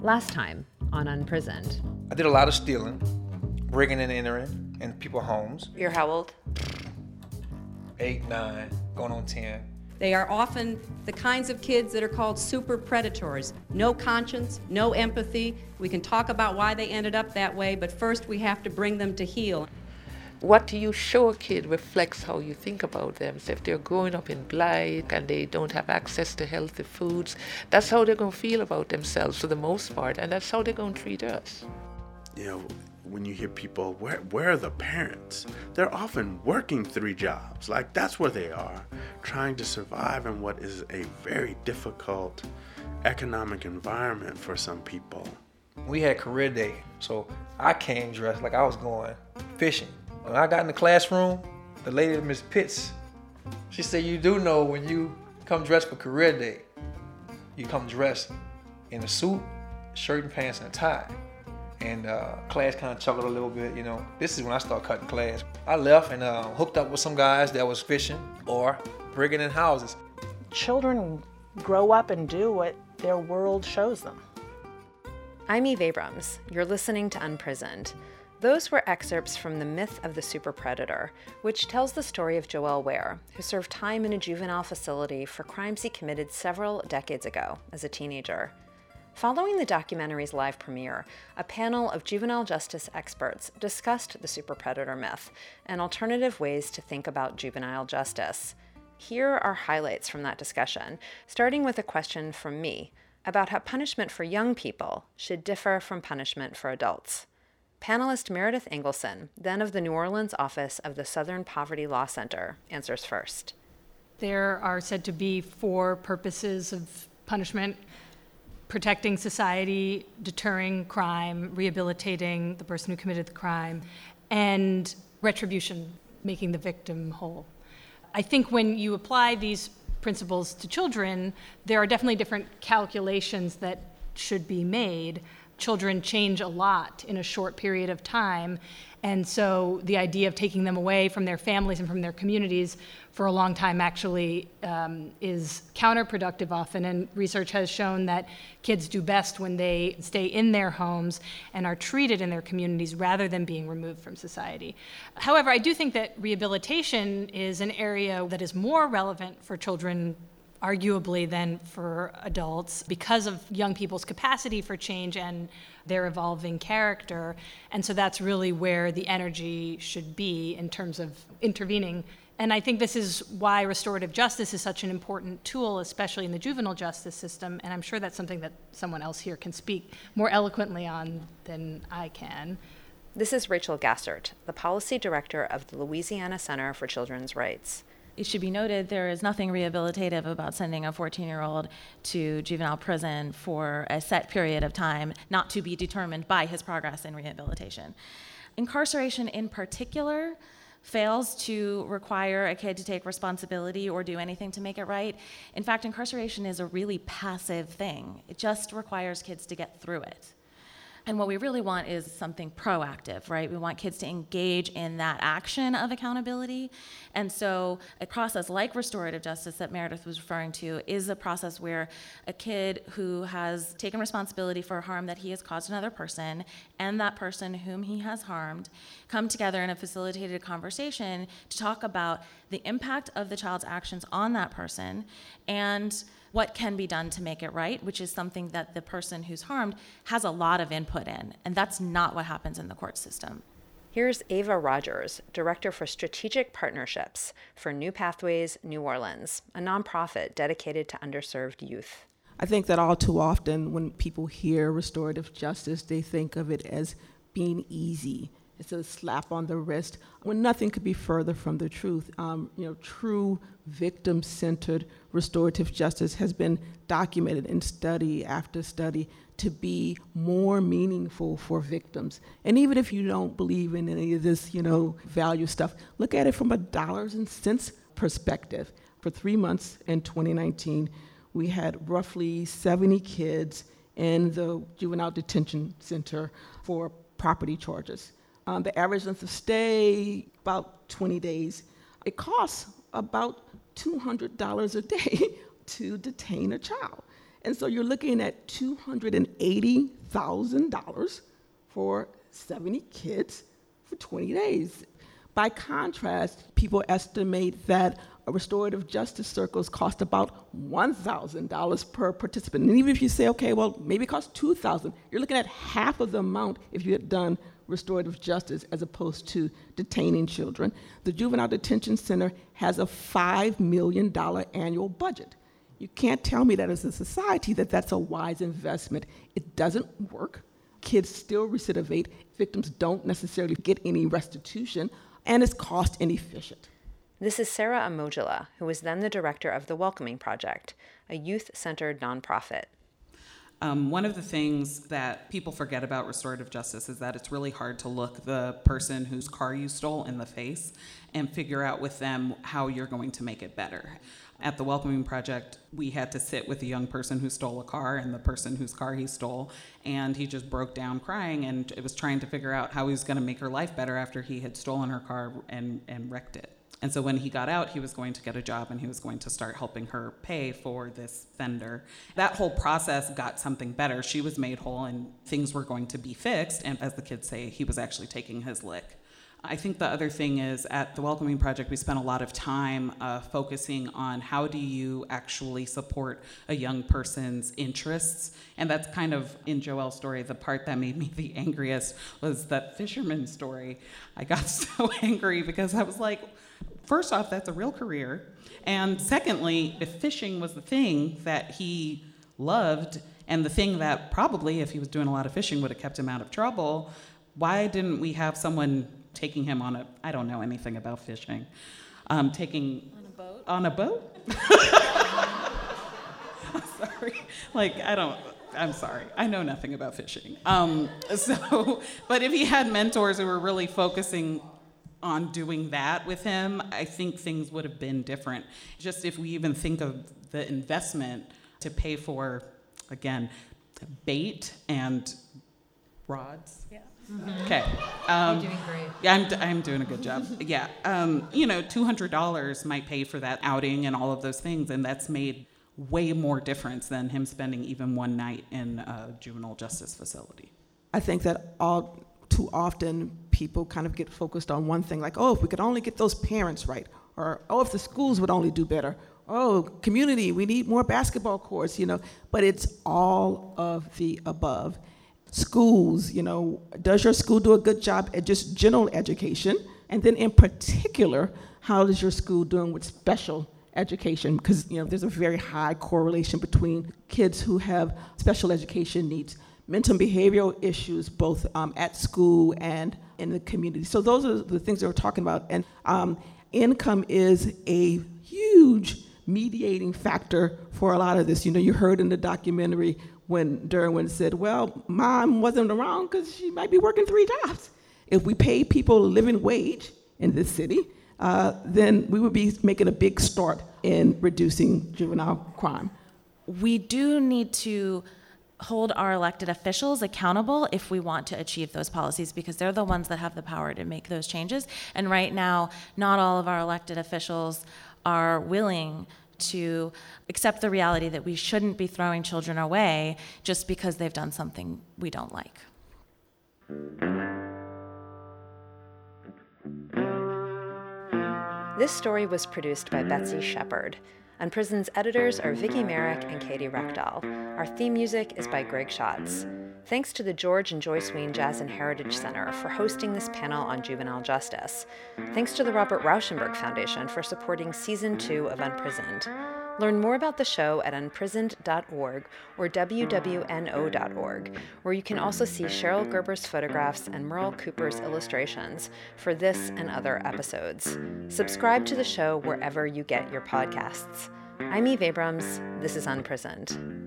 Last time on Unprisoned. I did a lot of stealing, breaking and entering in people's homes. You're how old? Eight, nine, going on 10. They are often the kinds of kids that are called super predators. No conscience, no empathy. We can talk about why they ended up that way, but first we have to bring them to heel. What you show a kid reflects how you think about them. So if they're growing up in blight and they don't have access to healthy foods, that's how they're going to feel about themselves for the most part, and that's how they're going to treat us. You know, when you hear people, where, where are the parents? They're often working three jobs. Like, that's where they are, trying to survive in what is a very difficult economic environment for some people. We had career day, so I came dressed like I was going fishing. When I got in the classroom, the lady, Miss Pitts, she said, You do know when you come dressed for career day, you come dressed in a suit, shirt and pants, and a tie. And uh, class kind of chuckled a little bit, you know. This is when I started cutting class. I left and uh, hooked up with some guys that was fishing or breaking in houses. Children grow up and do what their world shows them. I'm Eve Abrams. You're listening to Unprisoned. Those were excerpts from The Myth of the Super Predator, which tells the story of Joel Ware, who served time in a juvenile facility for crimes he committed several decades ago as a teenager. Following the documentary's live premiere, a panel of juvenile justice experts discussed the super predator myth and alternative ways to think about juvenile justice. Here are highlights from that discussion, starting with a question from me about how punishment for young people should differ from punishment for adults. Panelist Meredith Angelson, then of the New Orleans office of the Southern Poverty Law Center, answers first. There are said to be four purposes of punishment protecting society, deterring crime, rehabilitating the person who committed the crime, and retribution, making the victim whole. I think when you apply these principles to children, there are definitely different calculations that should be made children change a lot in a short period of time. And so the idea of taking them away from their families and from their communities for a long time actually um, is counterproductive often. And research has shown that kids do best when they stay in their homes and are treated in their communities rather than being removed from society. However, I do think that rehabilitation is an area that is more relevant for children arguably than for adults because of young people's capacity for change and their evolving character. And so that's really where the energy should be in terms of intervening. And I think this is why restorative justice is such an important tool, especially in the juvenile justice system. And I'm sure that's something that someone else here can speak more eloquently on than I can. This is Rachel Gassert, the policy director of the Louisiana Center for Children's Rights it should be noted there is nothing rehabilitative about sending a 14 year old to juvenile prison for a set period of time, not to be determined by his progress in rehabilitation. Incarceration, in particular, fails to require a kid to take responsibility or do anything to make it right. In fact, incarceration is a really passive thing, it just requires kids to get through it. And what we really want is something proactive, right? We want kids to engage in that action of accountability. And so, a process like restorative justice that Meredith was referring to is a process where a kid who has taken responsibility for harm that he has caused another person and that person whom he has harmed come together in a facilitated conversation to talk about the impact of the child's actions on that person and what can be done to make it right, which is something that the person who's harmed has a lot of input in. And that's not what happens in the court system. Here's Ava Rogers, Director for Strategic Partnerships for New Pathways New Orleans, a nonprofit dedicated to underserved youth. I think that all too often when people hear restorative justice, they think of it as being easy it's a slap on the wrist when nothing could be further from the truth. Um, you know, true victim-centered restorative justice has been documented in study after study to be more meaningful for victims. And even if you don't believe in any of this, you know, value stuff, look at it from a dollars and cents perspective. For three months in 2019, we had roughly 70 kids in the juvenile detention center for property charges. Um, the average length of stay, about 20 days. It costs about $200 a day to detain a child. And so you're looking at $280,000 for 70 kids for 20 days. By contrast, people estimate that restorative justice circles cost about $1,000 per participant. And even if you say, okay, well, maybe it costs 2,000, you're looking at half of the amount if you had done restorative justice as opposed to detaining children. The Juvenile Detention Center has a $5 million annual budget. You can't tell me that as a society that that's a wise investment. It doesn't work. Kids still recidivate. Victims don't necessarily get any restitution, and it's cost inefficient. This is Sarah Omojola, who was then the director of the Welcoming Project, a youth centered nonprofit. Um, one of the things that people forget about restorative justice is that it's really hard to look the person whose car you stole in the face and figure out with them how you're going to make it better. At the Welcoming Project, we had to sit with a young person who stole a car and the person whose car he stole, and he just broke down crying and it was trying to figure out how he was going to make her life better after he had stolen her car and, and wrecked it. And so when he got out, he was going to get a job and he was going to start helping her pay for this vendor. That whole process got something better. She was made whole and things were going to be fixed. And as the kids say, he was actually taking his lick. I think the other thing is at the Welcoming Project, we spent a lot of time uh, focusing on how do you actually support a young person's interests. And that's kind of in Joel's story, the part that made me the angriest was that fisherman story. I got so angry because I was like, first off, that's a real career. And secondly, if fishing was the thing that he loved and the thing that probably, if he was doing a lot of fishing, would have kept him out of trouble, why didn't we have someone taking him on a, I don't know anything about fishing, um, taking. On a boat? On a boat? sorry. Like, I don't. I'm sorry. I know nothing about fishing. Um, so, but if he had mentors who were really focusing on doing that with him, I think things would have been different. Just if we even think of the investment to pay for, again, bait and rods. Yeah. Mm-hmm. Okay. Um, You're doing great. Yeah, I'm, I'm doing a good job. yeah. Um, you know, $200 might pay for that outing and all of those things, and that's made way more difference than him spending even one night in a juvenile justice facility. I think that all too often people kind of get focused on one thing, like, oh, if we could only get those parents right, or oh, if the schools would only do better, oh, community, we need more basketball courts, you know, but it's all of the above. Schools, you know, does your school do a good job at just general education? And then in particular, how is your school doing with special education? Because, you know, there's a very high correlation between kids who have special education needs mental and behavioral issues both um, at school and in the community. So those are the things that we're talking about. And um, income is a huge mediating factor for a lot of this. You know, you heard in the documentary when Derwin said, well, mom wasn't around because she might be working three jobs. If we pay people a living wage in this city, uh, then we would be making a big start in reducing juvenile crime. We do need to hold our elected officials accountable if we want to achieve those policies because they're the ones that have the power to make those changes. And right now, not all of our elected officials are willing to accept the reality that we shouldn't be throwing children away just because they've done something we don't like. This story was produced by Betsy Shepard. Unprisoned's editors are Vicki Merrick and Katie Reckdahl. Our theme music is by Greg Schatz. Thanks to the George and Joyce Wein Jazz and Heritage Center for hosting this panel on juvenile justice. Thanks to the Robert Rauschenberg Foundation for supporting season two of Unprisoned. Learn more about the show at unprisoned.org or wwno.org, where you can also see Cheryl Gerber's photographs and Merle Cooper's illustrations for this and other episodes. Subscribe to the show wherever you get your podcasts. I'm Eve Abrams. This is Unprisoned.